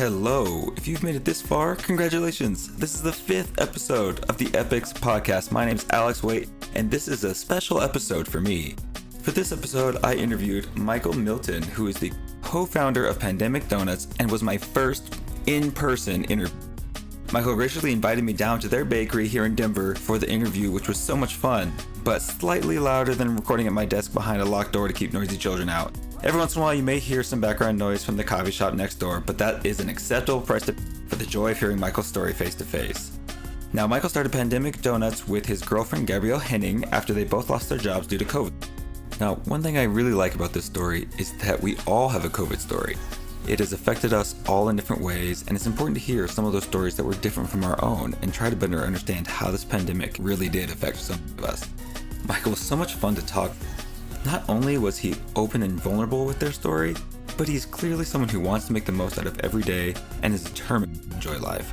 Hello. If you've made it this far, congratulations. This is the fifth episode of the Epics podcast. My name's Alex Waite, and this is a special episode for me. For this episode, I interviewed Michael Milton, who is the co founder of Pandemic Donuts and was my first in person interview. Michael graciously invited me down to their bakery here in Denver for the interview, which was so much fun, but slightly louder than recording at my desk behind a locked door to keep noisy children out. Every once in a while, you may hear some background noise from the coffee shop next door, but that is an acceptable price to for the joy of hearing Michael's story face to face. Now, Michael started Pandemic Donuts with his girlfriend Gabrielle Henning after they both lost their jobs due to COVID. Now, one thing I really like about this story is that we all have a COVID story. It has affected us all in different ways, and it's important to hear some of those stories that were different from our own and try to better understand how this pandemic really did affect some of us. Michael was so much fun to talk. Not only was he open and vulnerable with their story, but he's clearly someone who wants to make the most out of every day and is determined to enjoy life.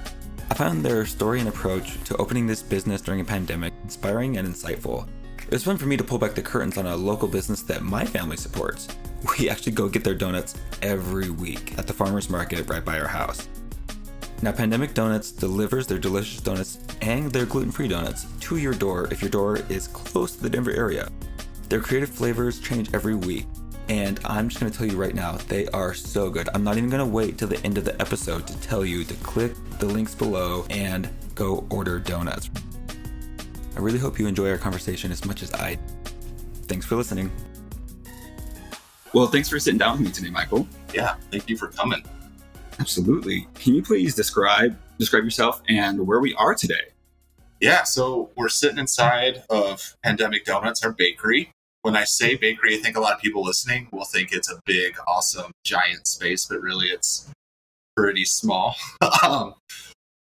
I found their story and approach to opening this business during a pandemic inspiring and insightful. It was fun for me to pull back the curtains on a local business that my family supports. We actually go get their donuts every week at the farmer's market right by our house. Now, Pandemic Donuts delivers their delicious donuts and their gluten free donuts to your door if your door is close to the Denver area. Their creative flavors change every week, and I'm just gonna tell you right now, they are so good. I'm not even gonna wait till the end of the episode to tell you to click the links below and go order donuts. I really hope you enjoy our conversation as much as I. Thanks for listening. Well, thanks for sitting down with me today, Michael. Yeah, thank you for coming. Absolutely. Can you please describe describe yourself and where we are today? Yeah, so we're sitting inside of Pandemic Donuts, our bakery. When I say bakery, I think a lot of people listening will think it's a big, awesome, giant space, but really it's pretty small. um,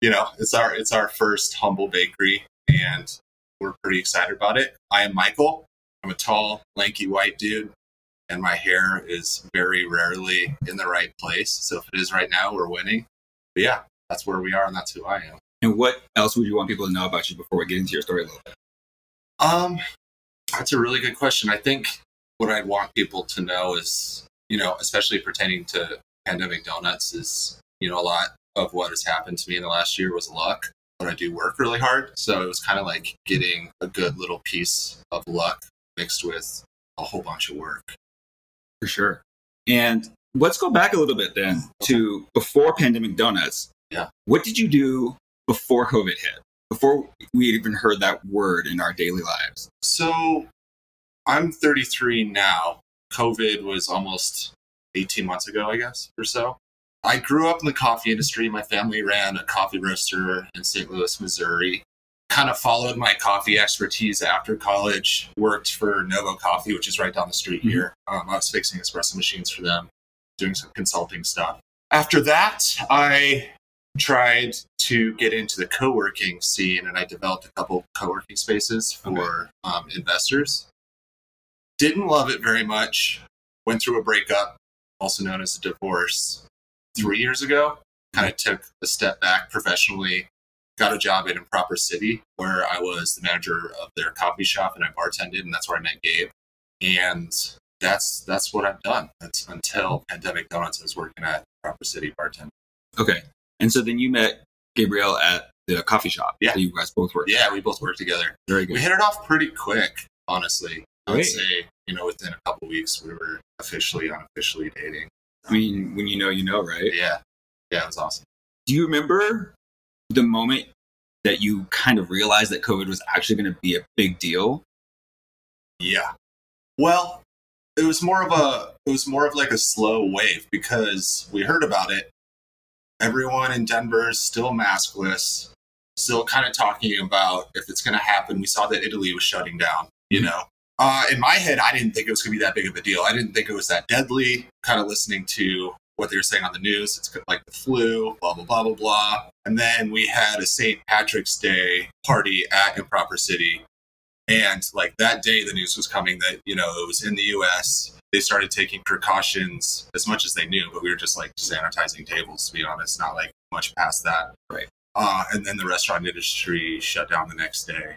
you know, it's our it's our first humble bakery, and we're pretty excited about it. I am Michael. I'm a tall, lanky white dude, and my hair is very rarely in the right place. So if it is right now, we're winning. But yeah, that's where we are, and that's who I am. And what else would you want people to know about you before we get into your story a little bit? Um, that's a really good question. I think what I'd want people to know is, you know, especially pertaining to pandemic donuts, is you know a lot of what has happened to me in the last year was luck. But I do work really hard, so it was kind of like getting a good little piece of luck mixed with a whole bunch of work. For sure. And let's go back a little bit then to before pandemic donuts. Yeah. What did you do before COVID hit? Before we even heard that word in our daily lives? So I'm 33 now. COVID was almost 18 months ago, I guess, or so. I grew up in the coffee industry. My family ran a coffee roaster in St. Louis, Missouri. Kind of followed my coffee expertise after college. Worked for Novo Coffee, which is right down the street Mhm. here. Um, I was fixing espresso machines for them, doing some consulting stuff. After that, I tried to get into the co-working scene and i developed a couple co-working spaces for um, investors. Didn't love it very much. Went through a breakup also known as a divorce three years ago. Kind of took a step back professionally got a job at improper city where i was the manager of their coffee shop and i bartended and that's where i met gabe. And that's that's what i've done. That's until pandemic donuts i was working at proper city bartending. Okay. And so then you met Gabrielle at the coffee shop. Yeah. that you guys both worked. yeah we both worked together Very good. We hit it off pretty quick, honestly. I would Great. say, you know, within a couple weeks, we were officially, unofficially dating. I mean, when you know, you know, right? Yeah. Yeah, it was awesome. Do you remember the moment that you kind of realized that COVID was actually going to be a big deal? Yeah. Well, it was more of a, it was more of like a slow wave because we heard about it. Everyone in Denver is still maskless, still kind of talking about if it's going to happen. We saw that Italy was shutting down, you know. Uh, in my head, I didn't think it was going to be that big of a deal. I didn't think it was that deadly. Kind of listening to what they were saying on the news, it's like the flu, blah, blah, blah, blah, blah. And then we had a St. Patrick's Day party at Improper City. And like that day, the news was coming that, you know, it was in the US. They started taking precautions as much as they knew, but we were just like sanitizing tables, to be honest, not like much past that. Right. Uh, and then the restaurant industry shut down the next day.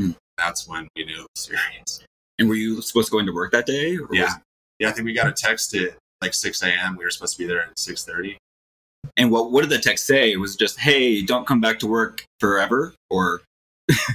Hmm. That's when we knew it was serious. And were you supposed to go into work that day? Or Yeah. was- Yeah, I think we got a text at like 6 a.m. We were supposed to be there at 6:30, And what what did the text say? It was just, "Hey, don't come back to work forever," or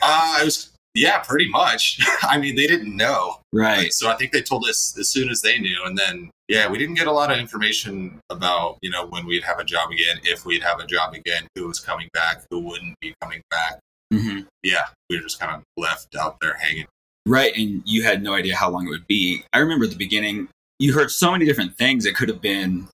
Uh, it was yeah, pretty much. I mean, they didn't know, right, so I think they told us as soon as they knew, and then yeah, we didn't get a lot of information about you know when we'd have a job again, if we'd have a job again, who was coming back, who wouldn't be coming back. hmm Yeah, we were just kind of left out there hanging. right, and you had no idea how long it would be. I remember at the beginning, you heard so many different things. It could have been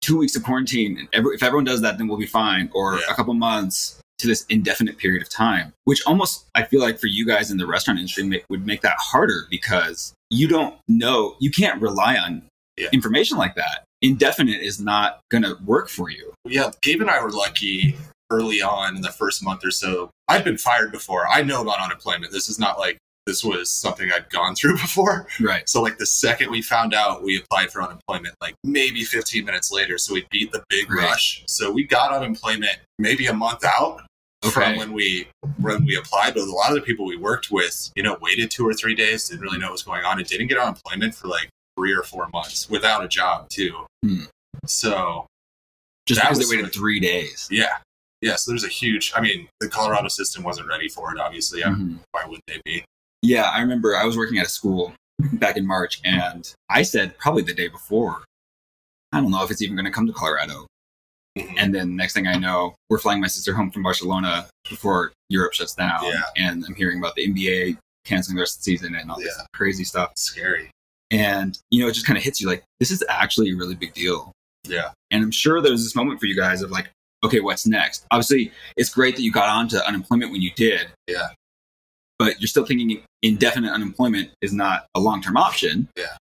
two weeks of quarantine, and every, if everyone does that, then we'll be fine, or Yeah. a couple months to this indefinite period of time, which almost I feel like for you guys in the restaurant industry would make that harder because you don't know, you can't rely on Yeah. information like that. Indefinite is not going to work for you. Yeah, Gabe and I were lucky early on in the first month or so. I'd been fired before. I know about unemployment. This is not like this was something I'd gone through before. Right. So like the second we found out, we applied for unemployment like maybe 15 minutes later. So we beat the big Right. rush. So we got unemployment maybe a month out from when we when we applied. But a lot of the people we worked with, you know, waited two or three days, didn't really know what was going on, and didn't get unemployment for like three or four months without a job too. Hmm. So Just That because was they waited three days. yeah. Yeah, so there's a huge I mean, the Colorado system wasn't ready for it, obviously. I Mhm. Why would they be? Yeah, I remember I was working at a school back in March, and I said probably the day before, I don't know if it's even going to come to Colorado. Mhm. And then next thing I know, we're flying my sister home from Barcelona before Europe shuts down, Yeah. and I'm hearing about the NBA canceling the rest of the season and all this Yeah. crazy stuff. It's Scary. And you know, it just kind of hits you like this is actually a really big deal. Yeah. And I'm sure there was this moment for you guys of like, okay, what's next? Obviously, it's great that you got onto unemployment when you did. Yeah. But you're still thinking indefinite unemployment is not a long term option. Yeah.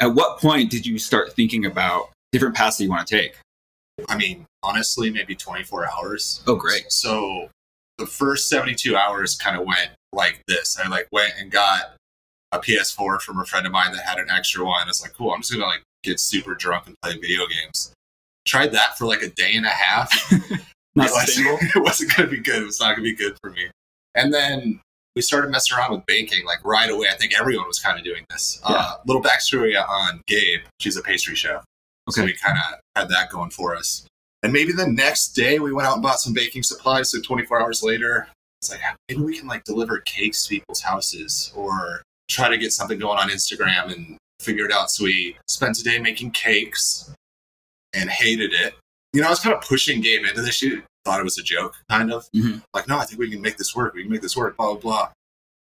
At what point did you start thinking about different paths that you want to take? I mean, honestly, maybe 24 hours. Oh, great. So the first 72 hours kind of went like this. I like went and got a PS4 from a friend of mine that had an extra one. I was like, cool, I'm just gonna like get super drunk and play video games. Tried that for like a day and a half. It wasn't gonna be good. It was not gonna be good for me. And then we started messing around with baking like right away. I think everyone was kind of doing this. Uh, little backstory on Gabe. She's a pastry chef. So Okay. we kind of had that going for us. And maybe the next day we went out and bought some baking supplies. So 24 hours later, it's like maybe we can like deliver cakes to people's houses or try to get something going on Instagram and figure it out. So we spent a day making cakes and hated it. You know, I was kind of pushing Gabe into this. She thought it was a joke, kind of. Mhm. Like, no, I think we can make this work. We can make this work, blah, blah, blah.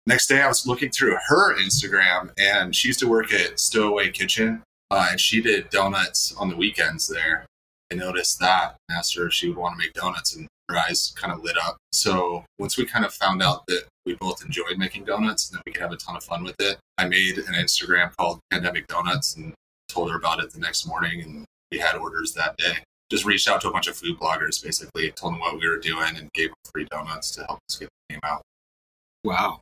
Next day, I was looking through her Instagram, and she used to work at Stowaway Kitchen, uh, and she did donuts on the weekends there. I noticed that, and asked her if she would want to make donuts, and her eyes kind of lit up. So once we kind of found out that we both enjoyed making donuts and that we could have a ton of fun with it, I made an Instagram called Pandemic Donuts and told her about it the next morning, and we had orders that day. Just reached out to a bunch of food bloggers, basically, told them what we were doing, and gave them free donuts to help us get the name out. Wow.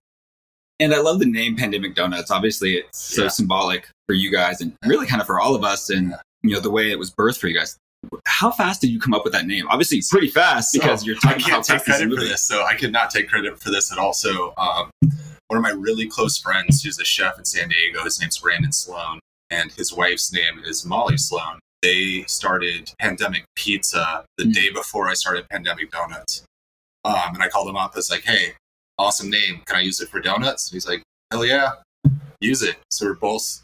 And I love the name Pandemic Donuts. Obviously, it's so Yeah. symbolic for you guys and really kind of for all of us and, you know, the way it was birthed for you guys. How fast did you come up with that name? Obviously, pretty fast because So, you're I talking about how can't take credit for this, so I could not take credit for this at all. So, um, one of my really close friends, who's a chef in San Diego, his name's Brandon Sloan, and his wife's name is Molly Sloan. They started Pandemic Pizza the Mm. day before I started Pandemic Donuts. Um, and I called him up. I was like, "Hey, awesome name. Can I use it for donuts?" He's like, "Hell yeah, use it." So we're both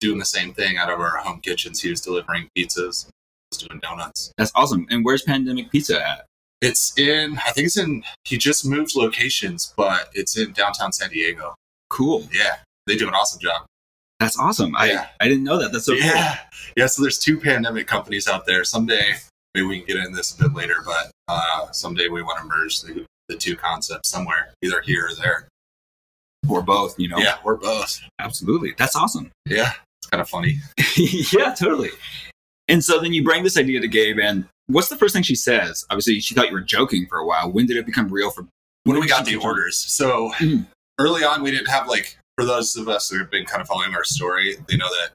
doing the same thing out of our home kitchens. He was delivering pizzas, I doing donuts. That's awesome. And where's Pandemic Pizza at? It's in, I think it's in, he just moved locations, but it's in downtown San Diego. Cool. Yeah, they do an awesome job. That's awesome. Yeah. I, I didn't know that. That's so cool. yeah. Yeah, so there's two pandemic companies out there. Someday, maybe we can get into this a bit later, but uh, someday we want to merge the, the two concepts somewhere, either here or there. Or both, you know? Yeah, or both. Absolutely. That's awesome. Yeah, it's kind of funny. yeah, totally. And so then you bring this idea to Gabe, and what's the first thing she says? Obviously, she thought you were joking for a while. When did it become real for When we got the orders, so Mhm. early on, we didn't have like, for those of us who have been kind of following our story, they know that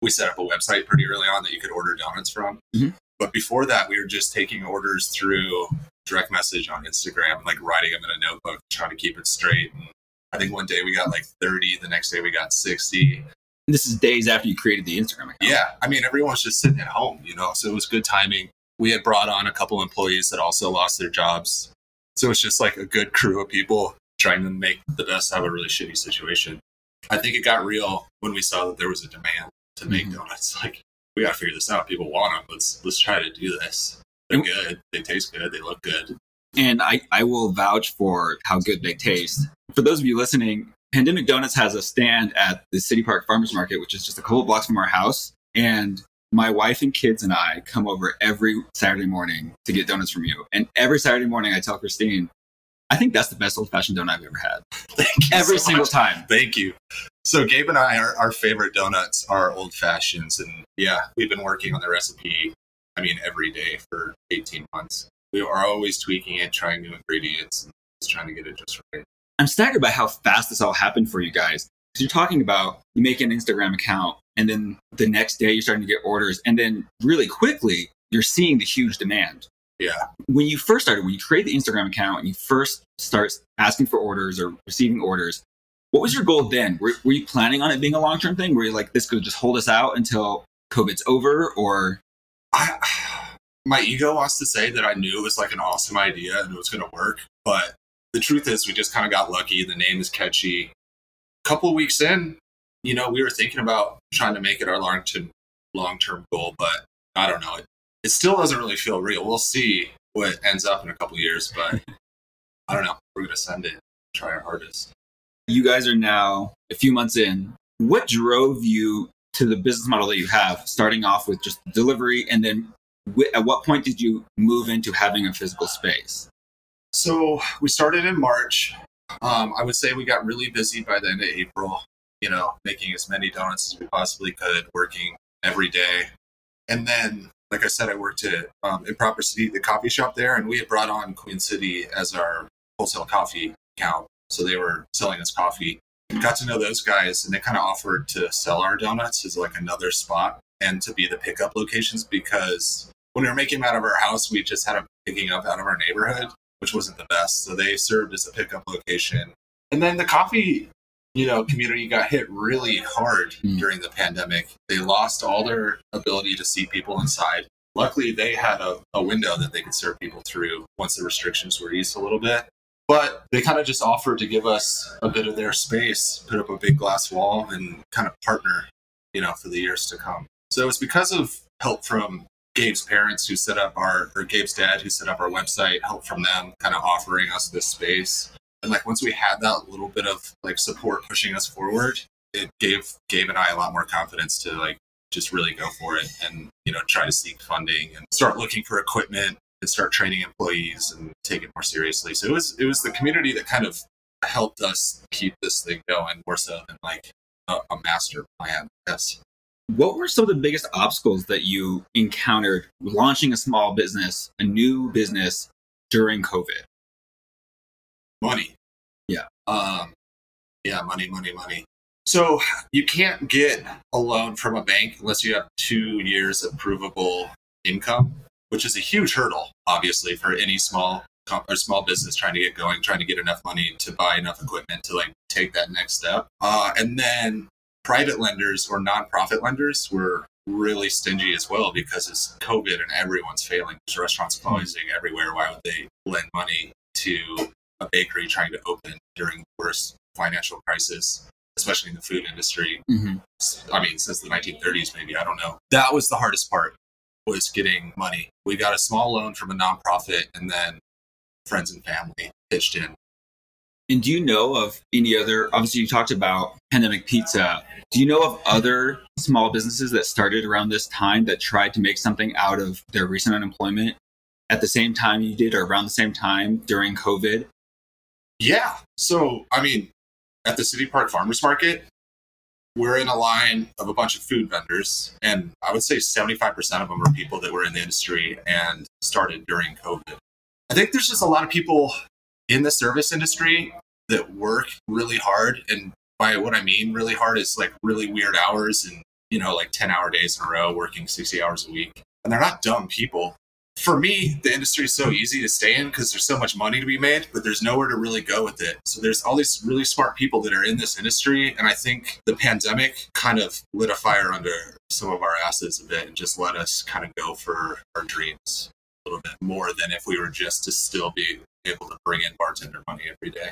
we set up a website pretty early on that you could order donuts from. Mhm. But before that, we were just taking orders through direct message on Instagram, like writing them in a notebook, trying to keep it straight. And I think one day we got like 30, the next day we got 60. This is days after you created the Instagram account. Yeah, I mean, everyone was just sitting at home, you know, so it was good timing. we had brought on a couple employees that also lost their jobs. So it's just like a good crew of people trying to make the best out of a really shitty situation. I think it got real when we saw that there was a demand to make mm-hmm. donuts. Like, we got to figure this out. People want them. Let's let's try to do this. They're good. They taste good. They look good. And I, I will vouch for how good they taste. For those of you listening, Pandemic Donuts has a stand at the City Park Farmers Market, which is just a couple blocks from our house. And my wife and kids and I come over every Saturday morning to get donuts from you. And every Saturday morning, I tell Christine, I think that's the best old fashioned donut I've ever had. every so single much. time. Thank you. So Gabe and I, our, our favorite donuts are old fashions, and yeah, we've been working on the recipe. I mean, every day for 18 months. We are always tweaking it, trying new ingredients, and just trying to get it just right. I'm staggered by how fast this all happened for you guys. Because you're talking about you make an Instagram account, and then the next day you're starting to get orders, and then really quickly you're seeing the huge demand. Yeah. When you first started, when you create the Instagram account and you first start asking for orders or receiving orders, what was your goal then? Were, were you planning on it being a long term thing? Were you like, this could just hold us out until COVID's over? Or. I, my ego wants to say that I knew it was like an awesome idea and it was going to work. But the truth is, we just kind of got lucky. The name is catchy. A couple of weeks in, you know, we were thinking about trying to make it our long term long term goal, but I don't know. It, it still doesn't really feel real. We'll see what ends up in a couple years, but I don't know. We're going to send it, try our hardest. You guys are now a few months in. What drove you to the business model that you have, starting off with just delivery, and then at what point did you move into having a physical space? So we started in March. Um, I would say we got really busy by the end of April, you know, making as many donuts as we possibly could, working every day. And then, like I said, I worked at um, Improper City, the coffee shop there, and we had brought on Queen City as our wholesale coffee account. So they were selling us coffee. Got to know those guys, and they kind of offered to sell our donuts as like another spot and to be the pickup locations because when we were making them out of our house, we just had them picking up out of our neighborhood, which wasn't the best. So they served as a pickup location. And then the coffee, you know, community got hit really hard mm. during the pandemic. They lost all their ability to see people inside. Luckily, they had a, a window that they could serve people through once the restrictions were eased a little bit. But they kind of just offered to give us a bit of their space, put up a big glass wall, and kind of partner, you know, for the years to come. So it's because of help from Gabe's parents who set up our, or Gabe's dad who set up our website, help from them kind of offering us this space. And like once we had that little bit of like support pushing us forward, it gave Gabe and I a lot more confidence to like just really go for it and, you know, try to seek funding and start looking for equipment and start training employees and take it more seriously. So it was it was the community that kind of helped us keep this thing going more so than like a, a master plan. Yes. What were some of the biggest obstacles that you encountered launching a small business, a new business during COVID? Money. Yeah. Um, yeah, money, money, money. So you can't get a loan from a bank unless you have two years of provable income which is a huge hurdle, obviously, for any small or small business trying to get going, trying to get enough money to buy enough equipment to like take that next step. Uh, and then private lenders or nonprofit lenders were really stingy as well because it's COVID and everyone's failing. There's restaurants hmm. closing everywhere. Why would they lend money to a bakery trying to open during the worst financial crisis? Especially in the food industry. Mm-hmm. I mean, since the 1930s, maybe, I don't know. That was the hardest part was getting money. We got a small loan from a nonprofit and then friends and family pitched in. And do you know of any other, obviously, you talked about Pandemic Pizza. Do you know of other small businesses that started around this time that tried to make something out of their recent unemployment at the same time you did or around the same time during COVID? Yeah. So, I mean, at the City Park Farmers Market, we're in a line of a bunch of food vendors, and I would say 75% of them are people that were in the industry and started during COVID. I think there's just a lot of people in the service industry that work really hard. And by what I mean really hard is like really weird hours and, you know, like 10 hour days in a row, working 60 hours a week. And they're not dumb people. for me, the industry is so easy to stay in because there's so much money to be made, but there's nowhere to really go with it. So there's all these really smart people that are in this industry. And I think the pandemic kind of lit a fire under some of our asses a bit and just let us kind of go for our dreams a little bit more than if we were just to still be able to bring in bartender money every day.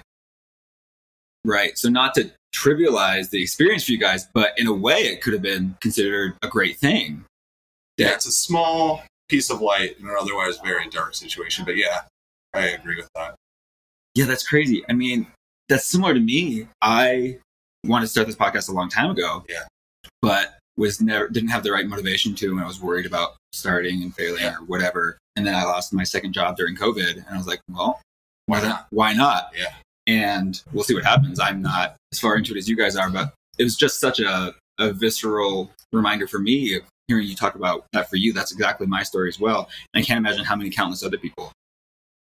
Right. So not to trivialize the experience for you guys, but in a way it could have been considered a great thing. Yeah, it's a small piece of light in an otherwise very dark situation. But yeah, I agree with that. Yeah, that's crazy. I mean, that's similar to me. I wanted to start this podcast a long time ago. Yeah. But was never didn't have the right motivation to and I was worried about starting and failing Yeah. or whatever. And then I lost my second job during COVID and I was like, well, Why not? Why not? Yeah. And we'll see what happens. I'm not as far into it as you guys are, but it was just such a, a visceral reminder for me of hearing you talk about that for you. That's exactly my story as well. And I can't imagine how many countless other people.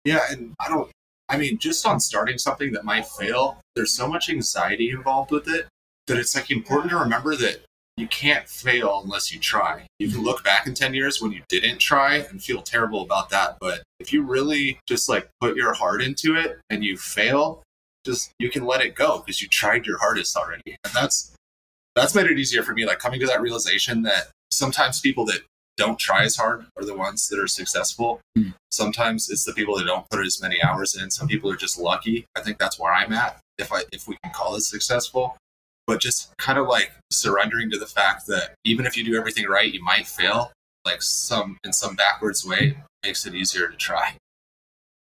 Yeah, and I don't. I mean, just on starting something that might fail, there's so much anxiety involved with it that it's like important to remember that you can't fail unless you try. You can look back in 10 years when you didn't try and feel terrible about that. But if you really just like put your heart into it and you fail, just you can let it go because you tried your hardest already. And that's that's made it easier for me, like coming to that realization that sometimes people that don't try as hard are the ones that are successful. Hmm. Sometimes it's the people that don't put as many hours in. Some people are just lucky. I think that's where I'm at, if I if we can call it successful. But just kind of like surrendering to the fact that even if you do everything right, you might fail. Like some in some backwards way makes it easier to try.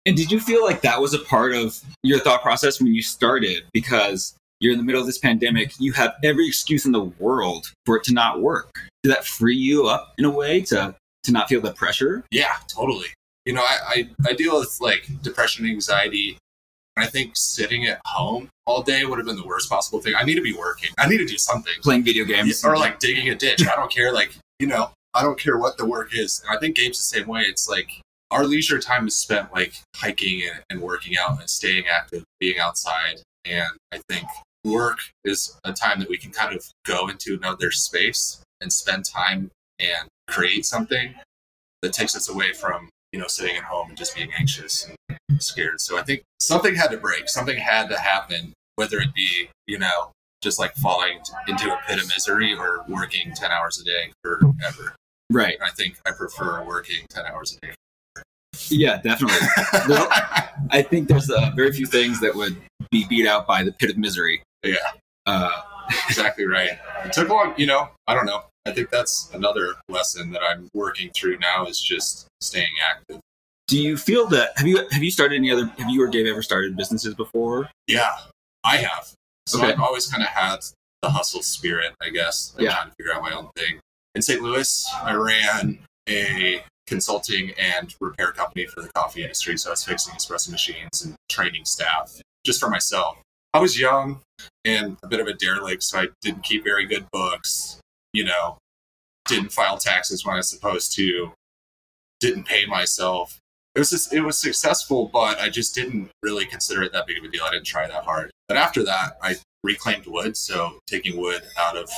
And did you feel like that was a part of your thought process when you started? Because you're in the middle of this pandemic, you have every excuse in the world for it to not work. Did that free you up in a way to to not feel the pressure? Yeah, totally. You know, I, I, I deal with like depression and anxiety. I think sitting at home all day would have been the worst possible thing. I need to be working. I need to do something. Playing video games Or like digging a ditch. I don't care. Like, you know, I don't care what the work is. And I think Gabe's the same way. It's like our leisure time is spent like hiking and, and working out and staying active, being outside. And I think work is a time that we can kind of go into another space and spend time and create something that takes us away from you know sitting at home and just being anxious and scared. So i think something had to break. Something had to happen whether it be you know just like falling into a pit of misery or working 10 hours a day forever right. i think i prefer working 10 hours a day Yeah, definitely. I think there's uh, very few things that would be beat out by the pit of misery. yeah. Uh, exactly right. It took a long you know i don't know. I think that's another lesson that i'm working through now is just staying active do you feel that have you have you started any other have you or Gabe ever started businesses before? Yeah, I have. So Okay. I've always kind of had the hustle spirit, I guess. I'm Yeah. trying to figure out my own thing. In St. Louis, I ran a consulting and repair company for the coffee industry. So I was fixing espresso machines and training staff just for myself. I was young and a bit of a derelict, so I didn't keep very good books, you know, didn't file taxes when I was supposed to, didn't pay myself. It was just, it was successful, but I just didn't really consider it that big of a deal. I didn't try that hard. But after that, I reclaimed wood, so taking wood out of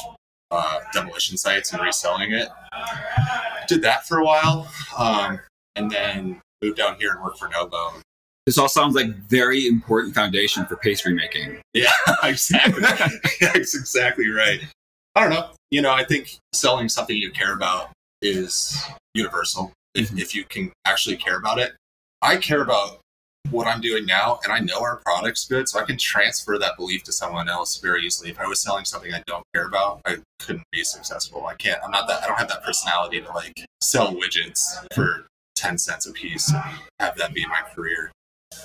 uh, demolition sites and reselling it. Did that for a while, um, and then moved down here and worked for Novo. This all sounds like very important foundation for pastry making. Yeah, exactly. That's exactly right. I don't know. You know, I think selling something you care about is universal if, if you can actually care about it. I care about what I'm doing now, and I know our product's good, so I can transfer that belief to someone else very easily. If I was selling something I don't care about, I couldn't be successful. I can't. I'm not that. I don't have that personality to like sell widgets for ten cents a piece and have that be my career.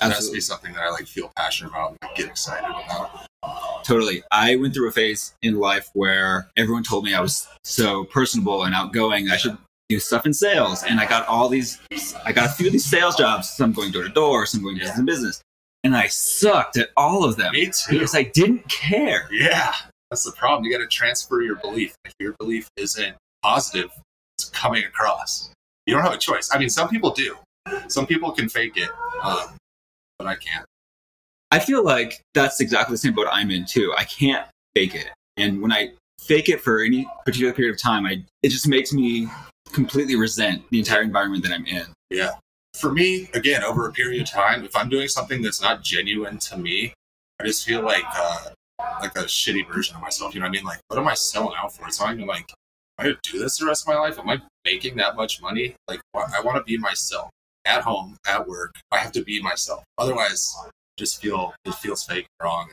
It has to be something that I like feel passionate about and get excited about. Totally. I went through a phase in life where everyone told me I was so personable and outgoing. I should do stuff in sales. And I got all these, I got a few of these sales jobs, some going door to door, some going business to business. And I sucked at all of them Me too. because I didn't care. Yeah, that's the problem. You got to transfer your belief. If your belief isn't positive, it's coming across. You don't have a choice. I mean, some people do. Some people can fake it, um, but I can't. I feel like that's exactly the same boat I'm in too. I can't fake it. And when I fake it for any particular period of time, I, it just makes me completely resent the entire environment that I'm in. Yeah. For me, again, over a period of time, if I'm doing something that's not genuine to me, I just feel like uh, like a shitty version of myself. You know what I mean? Like, what am I selling out for? It's not even like, am I going to do this the rest of my life? Am I making that much money? Like, I want to be myself at home, at work. I have to be myself. Otherwise, just feel it feels fake, wrong.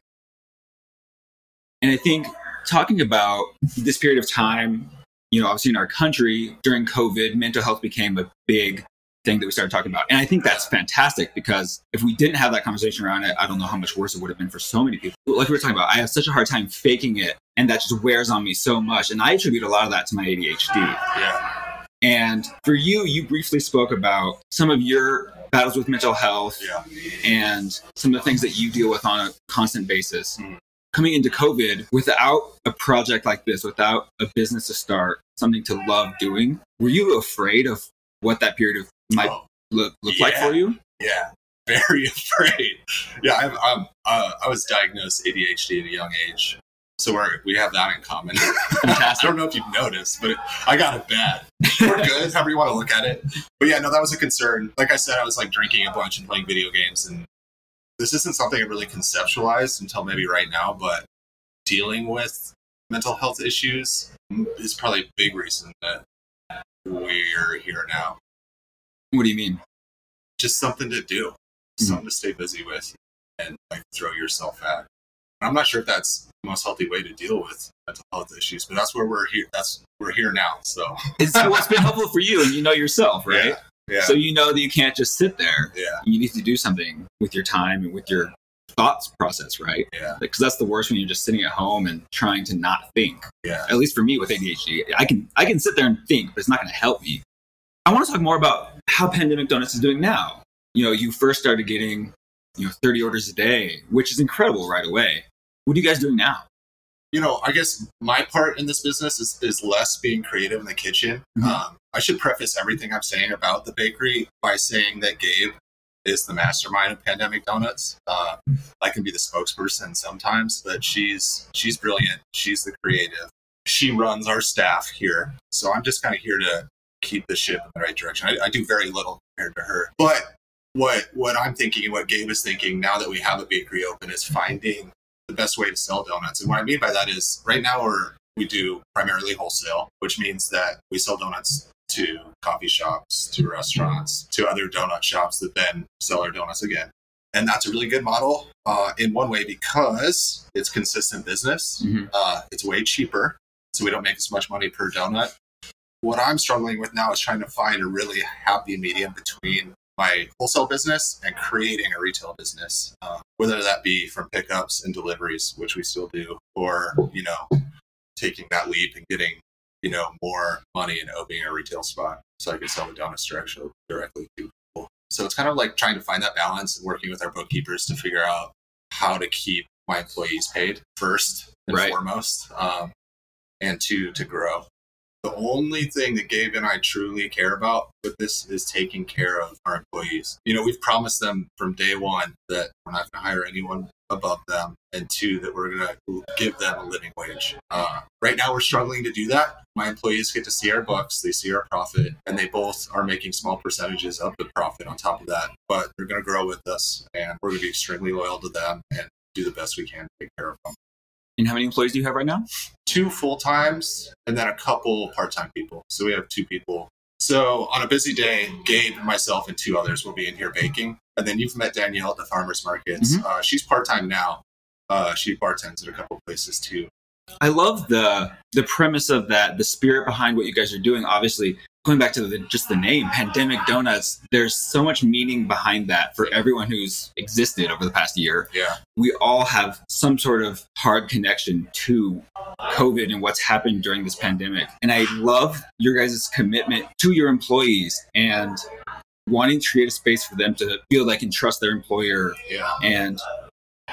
And I think talking about this period of time, you know, obviously in our country during COVID, mental health became a big thing that we started talking about. And I think that's fantastic because if we didn't have that conversation around it, I don't know how much worse it would have been for so many people. Like we were talking about, I have such a hard time faking it, and that just wears on me so much. And I attribute a lot of that to my ADHD. Yeah. And for you, you briefly spoke about some of your battles with mental health Yeah. and some of the things that you deal with on a constant basis. Mhm. Coming into COVID, without a project like this, without a business to start, something to love doing, were you afraid of what that period of might Oh, look, look like for you? yeah. Very afraid. Yeah. I've, um, uh, I was diagnosed ADHD at a young age. So we're, we have that in common. I don't know if you've noticed, but I got it bad. We're good, however you want to look at it. But yeah, no, that was a concern. Like I said, I was like drinking a bunch and playing video games, and this isn't something I really conceptualized until maybe right now. But dealing with mental health issues is probably a big reason that we're here now. What do you mean? Just something to do, mm-hmm. something to stay busy with, and like throw yourself at. And I'm not sure if that's the most healthy way to deal with mental health issues, but that's where we're here. That's we're here now. So It's what's been helpful for you, and you know yourself, right? yeah, So you know that you can't just sit there. yeah, You need to do something with your time and with your thoughts process, right? yeah, Because that's the worst when you're just sitting at home and trying to not think. yeah. At least for me with ADHD, I can I can sit there and think, but it's not going to help me. I want to talk more about how Pandemic Donuts is doing now. You know, you first started getting you know 30 orders a day, which is incredible right away. What are you guys doing now? you know, I guess my part in this business is, is less being creative in the kitchen. Mhm. Um, I should preface everything I'm saying about the bakery by saying that Gabe is the mastermind of Pandemic Donuts. Uh, I can be the spokesperson sometimes, but she's she's brilliant. She's the creative. She runs our staff here, so I'm just kind of here to keep the ship in the right direction. I, I do very little compared to her, but what what I'm thinking and what Gabe is thinking now that we have a bakery open is finding the best way to sell donuts. And what I mean by that is right now we're we do primarily wholesale, which means that we sell donuts to coffee shops, to restaurants, to other donut shops that then sell our donuts again. And that's a really good model uh, in one way because it's consistent business. Mhm. Uh, it's way cheaper, so we don't make as much money per donut. What I'm struggling with now is trying to find a really happy medium between my wholesale business and creating a retail business, uh, whether that be from pickups and deliveries, which we still do, or you know, taking that leap and getting you know more money in opening a retail spot so I can sell the donuts directly directly to people. So it's kind of like trying to find that balance and working with our bookkeepers to figure out how to keep my employees paid first and Right. foremost, um, and to to grow. The only thing that Gabe and I truly care about with this is taking care of our employees. You know, we've promised them from day one that we're not going to hire anyone above them, and two, that we're going to give them a living wage. Uh, right now, we're struggling to do that. My employees get to see our books, they see our profit, and they both are making small percentages of the profit on top of that. But they're going to grow with us, and we're going to be extremely loyal to them and do the best we can to take care of them And how many employees do you have right now? Two full times and then a couple part time people. So we have two people. So on a busy day, Gabe and myself and two others will be in here baking. And then you've met Danielle at the farmers markets. Mhm. Uh, she's part time now. Uh, she bartends at a couple places too. I love the the premise of that, the spirit behind what you guys are doing. Obviously, going back to the, just the name, Pandemic Donuts. There's so much meaning behind that for everyone who's existed over the past year. Yeah, We all have some sort of hard connection to COVID and what's happened during this pandemic. And I love your guys' commitment to your employees and wanting to create a space for them to feel they can trust their employer yeah, and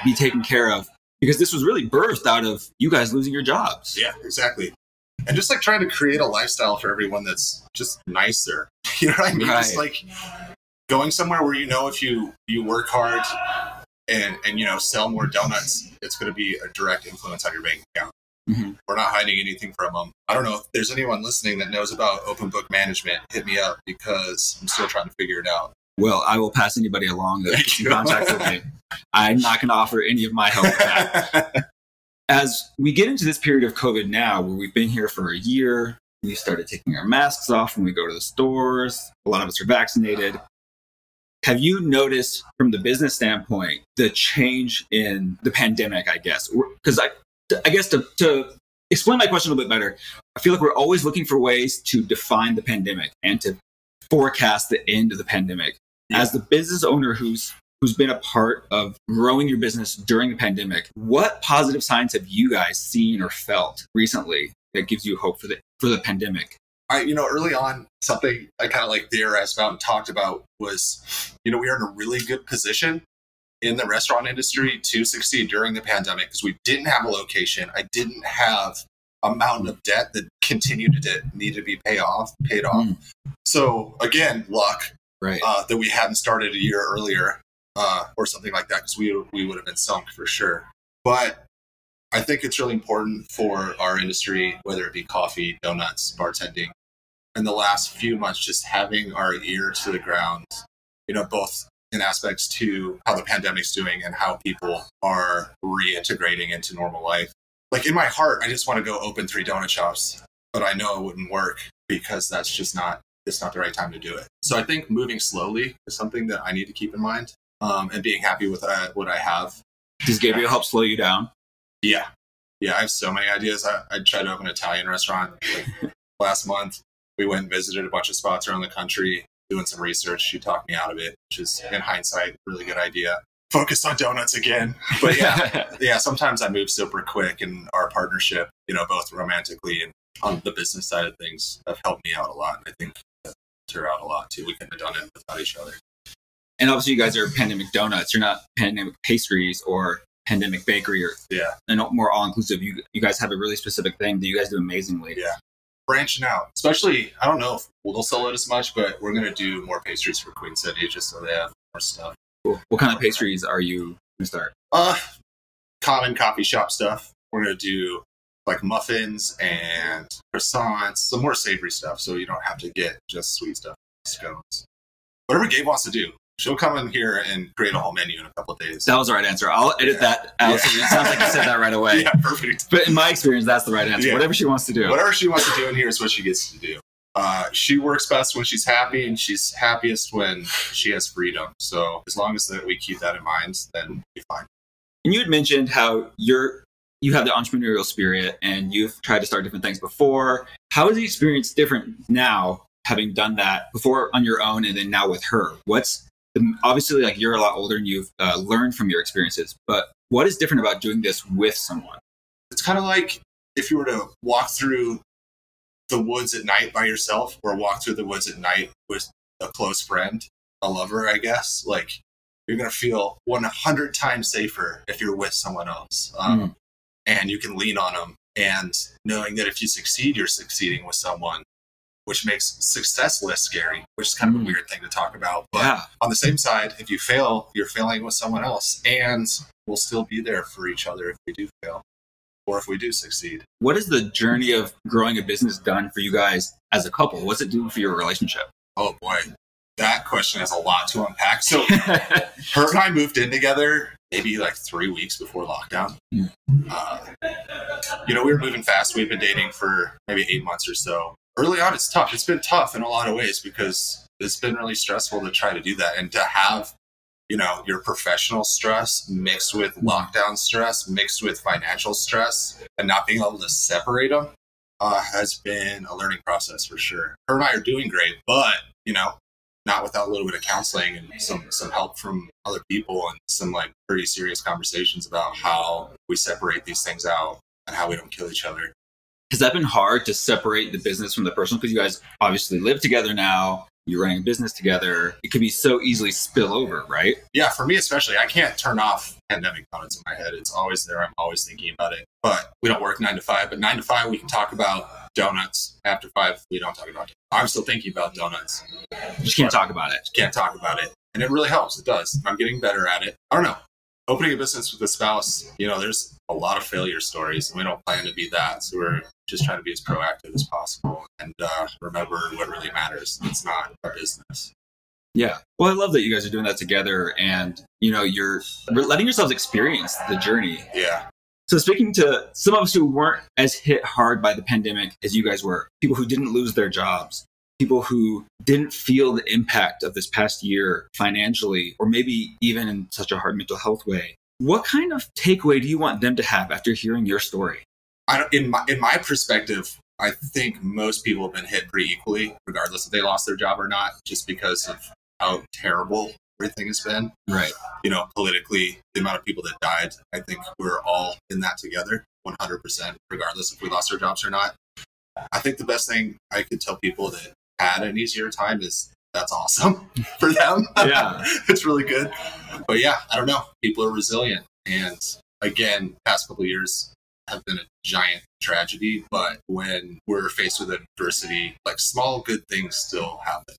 be taken care of because this was really birthed out of you guys losing your jobs. yeah, exactly. And just like trying to create a lifestyle for everyone that's just nicer. You know what I mean? Just like going somewhere where you know if you you work hard and and you know sell more donuts, it's going to be a direct influence on your bank account. Mhm. We're not hiding anything from them. I don't know if there's anyone listening that knows about open book management. Hit me up because I'm still trying to figure it out. Well, I will pass anybody along that Thank gets in you. contact with me. I'm not going to offer any of my help. As we get into this period of COVID now, where we've been here for a year, we started taking our masks off when we go to the stores. A lot of us are vaccinated. Have you noticed, from the business standpoint, the change in the pandemic? I guess because I, I guess to, to explain my question a little bit better, I feel like we're always looking for ways to define the pandemic and to forecast the end of the pandemic. As the business owner who's who's been a part of growing your business during the pandemic, what positive signs have you guys seen or felt recently that gives you hope for the for the pandemic? I, you know, early on, something I kind of like theorized about and talked about was, you know, we are in a really good position in the restaurant industry to succeed during the pandemic because we didn't have a location. I didn't have a mountain of debt that continued to need to be paid off, paid off. Mm. So again, luck Right. uh, that we hadn't started a year earlier uh, or something like that because we we would have been sunk for sure. But I think it's really important for our industry, whether it be coffee, donuts, bartending, in the last few months, just having our ear to the ground, you know, both in aspects to how the pandemic's doing and how people are reintegrating into normal life. Like in my heart, I just want to go open three donut shops, but I know it wouldn't work because that's just not it's not the right time to do it. So I think moving slowly is something that I need to keep in mind, um, and being happy with uh, what I have. Does Gabrielle help slow you down? Yeah, yeah, I have so many ideas. I, I tried to open an Italian restaurant like, last month. We went and visited a bunch of spots around the country, doing some research. She talked me out of it, which is in hindsight a really good idea. Focus on donuts again, but yeah, yeah. Sometimes I move super quick, and our partnership, you know, both romantically and on the business side of things, have helped me out a lot. And I think that helped her out a lot too. We couldn't have done it without each other. And obviously, you guys are pandemic donuts. You're not pandemic pastries or pandemic bakery or Yeah. and more all inclusive. You you guys have a really specific thing that you guys do amazingly. Yeah. Branching out, especially, I don't know if we'll sell it as much, but we're going to do more pastries for Queen City just so they have more stuff. Cool. What kind of pastries are you going to start? Uh, common coffee shop stuff. We're going to do like muffins and croissants, some more savory stuff so you don't have to get just sweet stuff, scones. Whatever Gabe wants to do. She'll come in here and create a whole menu in a couple of days. That was the right answer. I'll edit Yeah. that out. so It sounds like you said that right away. yeah, perfect. But in my experience, that's the right answer. Yeah. Whatever she wants to do. Whatever she wants to do in here is what she gets to do. Uh, she works best when she's happy, and she's happiest when she has freedom. So as long as that we keep that in mind, then we'll be fine. And you had mentioned how you're you have the entrepreneurial spirit and you've tried to start different things before. How is the experience different now, having done that before on your own and then now with her? What's obviously like you're a lot older and you've uh, learned from your experiences, but what is different about doing this with someone? It's kind of like if you were to walk through the woods at night by yourself, or walk through the woods at night with a close friend, a lover, I guess. Like you're gonna feel 100 times safer if you're with someone else, um, and you can lean on them. And knowing that if you succeed, you're succeeding with someone, which makes success less scary, which is kind of a weird thing to talk about. But Yeah. on the same side, if you fail, you're failing with someone else, and we'll still be there for each other if we do fail or if we do succeed. What has the journey of growing a business done for you guys as a couple? What's it doing for your relationship? Oh boy, that question has a lot to unpack. So, her and I moved in together maybe like three weeks before lockdown. Mm. Uh, you know, we were moving fast. We've been dating for maybe eight months or so. Early on, it's tough. It's been tough in a lot of ways because it's been really stressful to try to do that and to have you know your professional stress mixed with lockdown stress mixed with financial stress and not being able to separate them uh, has been a learning process for sure. Her and i are doing great but you know not without a little bit of counseling and some some help from other people and some like pretty serious conversations about how we separate these things out and how we don't kill each other Has that been hard to separate the business from the personal? Because you guys obviously live together now. You're running a business together. It could be so easily spill over, right? yeah, for me especially, I can't turn off pandemic thoughts in my head. It's always there. I'm always thinking about it. But we don't work nine to five. But nine to five, we can talk about donuts. After five, we don't talk about it. I'm still thinking about donuts. Just can't talk about it. Can't talk about it. And it really helps. It does. I'm getting better at it. I don't know. Opening a business with a spouse, you know, there's a lot of failure stories, and we don't plan to be that. So we're just trying to be as proactive as possible and uh, remember what really matters. It's not our business. Yeah. Well, I love that you guys are doing that together and, you know, you're letting yourselves experience the journey. Yeah. So, speaking to some of us who weren't as hit hard by the pandemic as you guys were, people who didn't lose their jobs, people who didn't feel the impact of this past year financially, or maybe even in such a hard mental health way, what kind of takeaway do you want them to have after hearing your story? In my in my perspective, I think most people have been hit pretty equally, regardless if they lost their job or not, just because of how terrible everything has been. Right. You know, politically, the amount of people that died, I think we're all in that together, 100%, regardless if we lost our jobs or not. I think the best thing I could tell people that had an easier time is that's awesome for them. Yeah. it's really good. But yeah, I don't know. People are resilient. And again, past couple years have been a giant tragedy. But when we're faced with adversity, like small good things still happen.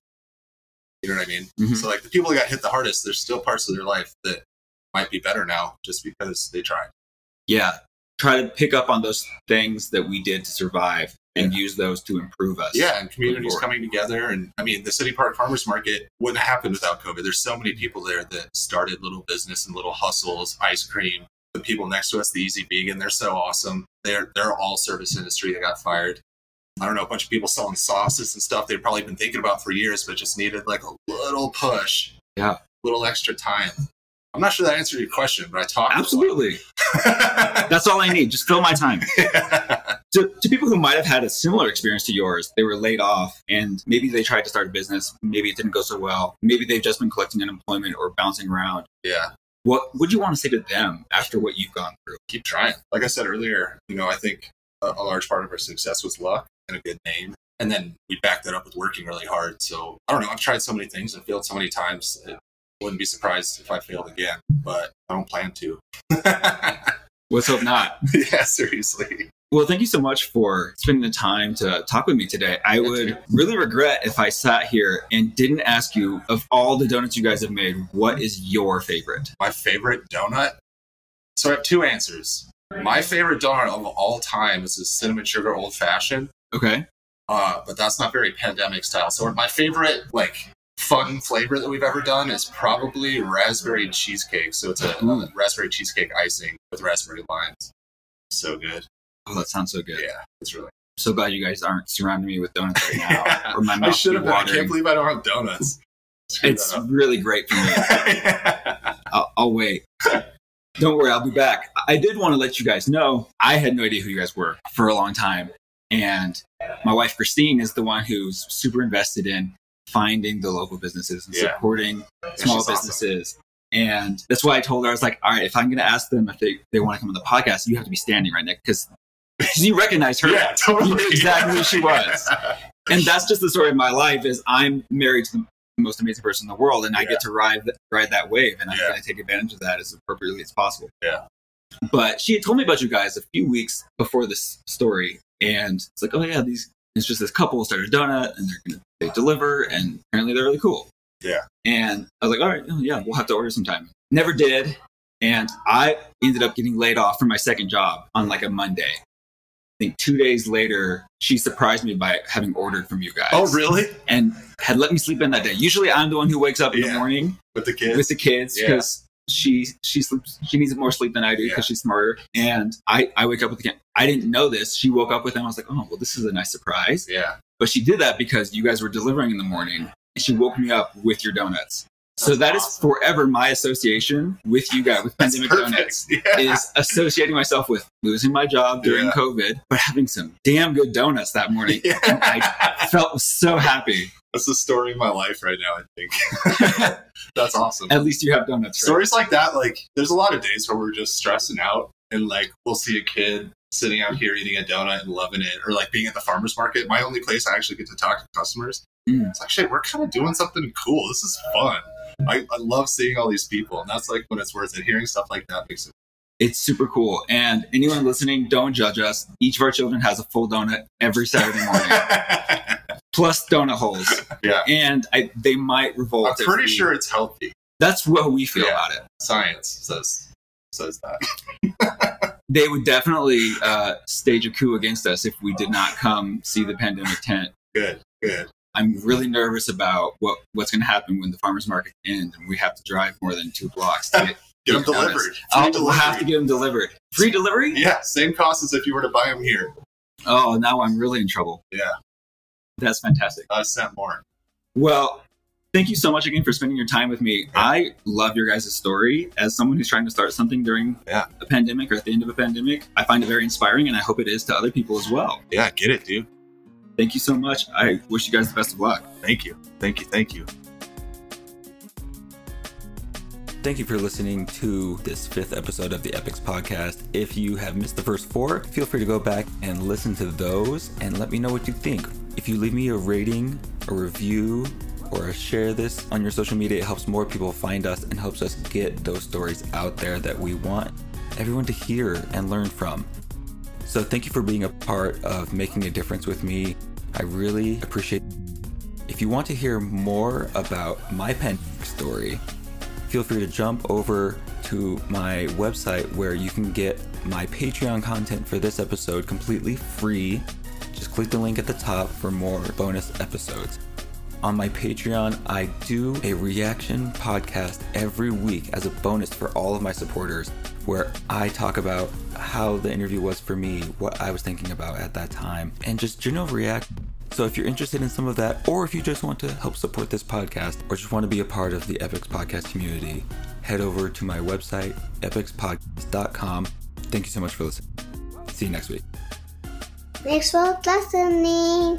You know what I mean? Mhm. So like the people that got hit the hardest, there's still parts of their life that might be better now just because they tried. Yeah. Try to pick up on those things that we did to survive and use those to improve us. Yeah, and communities coming together. And I mean, the City Park Farmers Market wouldn't have happened without COVID. There's so many people there that started little business and little hustles, ice cream. The people next to us, the Easy Vegan, they're so awesome. They're they're all service industry. that got fired. I don't know, a bunch of people selling sauces and stuff they've probably been thinking about for years, but just needed like a little push. Yeah. A little extra time. I'm not sure that answered your question, but I talked. Absolutely. That's all I need. Just fill my time. to, to people who might have had a similar experience to yours, they were laid off and maybe they tried to start a business. Maybe it didn't go so well. Maybe they've just been collecting unemployment or bouncing around. yeah. What would you want to say to them after what you've gone through? keep trying. Like I said earlier, you know, I think a, a large part of our success was luck and a good name. And then we backed that up with working really hard. So I don't know. I've tried so many things and failed so many times. It wouldn't be surprised if I failed again, but I don't plan to. Let's hope not. yeah, seriously. Well, thank you so much for spending the time to talk with me today. I would really regret if I sat here and didn't ask you, of all the donuts you guys have made, what is your favorite? My favorite donut. So I have two answers. My favorite donut of all time is a cinnamon sugar old fashioned. Okay. uh, but that's not very pandemic style. So my favorite like fun flavor that we've ever done is probably raspberry cheesecake. So it's a, a raspberry cheesecake icing with raspberry limes. So good. Oh, that sounds so good. Yeah, it's really. So glad you guys aren't surrounding me with donuts right now. Or my I mouth should have. be been. I can't believe I don't have donuts. Screw It's really great for me. up. I'll, I'll wait. Don't worry, I'll be back. I did want to let you guys know I had no idea who you guys were for a long time. And my wife, Christine, is the one who's super invested in finding the local businesses and Yeah. supporting Yeah, small she's awesome. businesses. And that's why I told her, I was like, all right, if I'm going to ask them if they, they want to come on the podcast, you have to be standing right next because you recognize her. Yeah, totally. You knew exactly who she was. and that's just the story of my life is I'm married to the most amazing person in the world and I get to ride ride that wave and I'm Yeah. going to take advantage of that as appropriately as possible. Yeah. But she had told me about you guys a few weeks before this story and it's like, oh yeah, these it's just this couple started a donut and they're going to they deliver and apparently they're really cool. Yeah. And I was like, all right, yeah, we'll have to order sometime. Never did. And I ended up getting laid off from my second job on like a Monday. I think two days later, she surprised me by having ordered from you guys. oh, really? And had let me sleep in that day. Usually, I'm the one who wakes up in Yeah. the morning With the kids? with the kids Yeah. because she she sleeps she needs more sleep than I do because Yeah. she's smarter. And I I wake up with the kid. I didn't know this. She woke up with him. I was like, oh well, this is a nice surprise. yeah. But she did that because you guys were delivering in the morning, and she woke me up with your donuts. So That's that is awesome. forever my association with you guys with pandemic perfect. donuts Yeah. is associating myself with losing my job during Yeah. COVID, but having some damn good donuts that morning. Yeah. I felt so happy. That's the story of my life right now, I think. That's awesome. At least you have donuts. Right? Stories like that, like, there's a lot of days where we're just stressing out and, like, we'll see a kid sitting out here eating a donut and loving it, or, like, being at the farmer's market. My only place I actually get to talk to customers. Mm. It's like, shit, we're kind of doing something cool. This is fun. I, I love seeing all these people, and that's, like, when it's worth it. Hearing stuff like that makes it. It's super cool. And anyone listening, don't judge us. Each of our children has a full donut every Saturday morning, plus donut holes. yeah. And I, they might revolt. I'm pretty we- sure it's healthy. that's what we feel Yeah. about it. Science says says that. they would definitely uh, stage a coup against us if we did not come see the pandemic tent. Good, good. I'm really nervous about what what's going to happen when the farmers market ends and we have to drive more than two blocks to get. Get them delivered. I'll delivery. have to get them delivered. Free delivery? Yeah, same cost as if you were to buy them here. Oh, now I'm really in trouble. Yeah. That's fantastic. A cent more. Well, thank you so much again for spending your time with me. I love your guys' story. As someone who's trying to start something during Yeah. a pandemic or at the end of a pandemic, I find it very inspiring and I hope it is to other people as well. Yeah, get it, dude. Thank you so much. I wish you guys the best of luck. Thank you. Thank you. Thank you. Thank you for listening to this fifth episode of the Epics podcast. If you have missed the first four, feel free to go back and listen to those and let me know what you think. If you leave me a rating, a review, or share this on your social media, it helps more people find us and helps us get those stories out there that we want everyone to hear and learn from. So thank you for being a part of making a difference with me. I really appreciate it. If you want to hear more about my pandemic story, feel free to jump over to my website where you can get my Patreon content for this episode completely free. Just click the link at the top for more bonus episodes. On my Patreon, I do a reaction podcast every week as a bonus for all of my supporters, where I talk about how the interview was for me, what I was thinking about at that time, and just general react. So if you're interested in some of that, or if you just want to help support this podcast, or just want to be a part of the Epics Podcast community, head over to my website, epicspodcast.com. Thank you so much for listening. See you next week. Thanks for listening.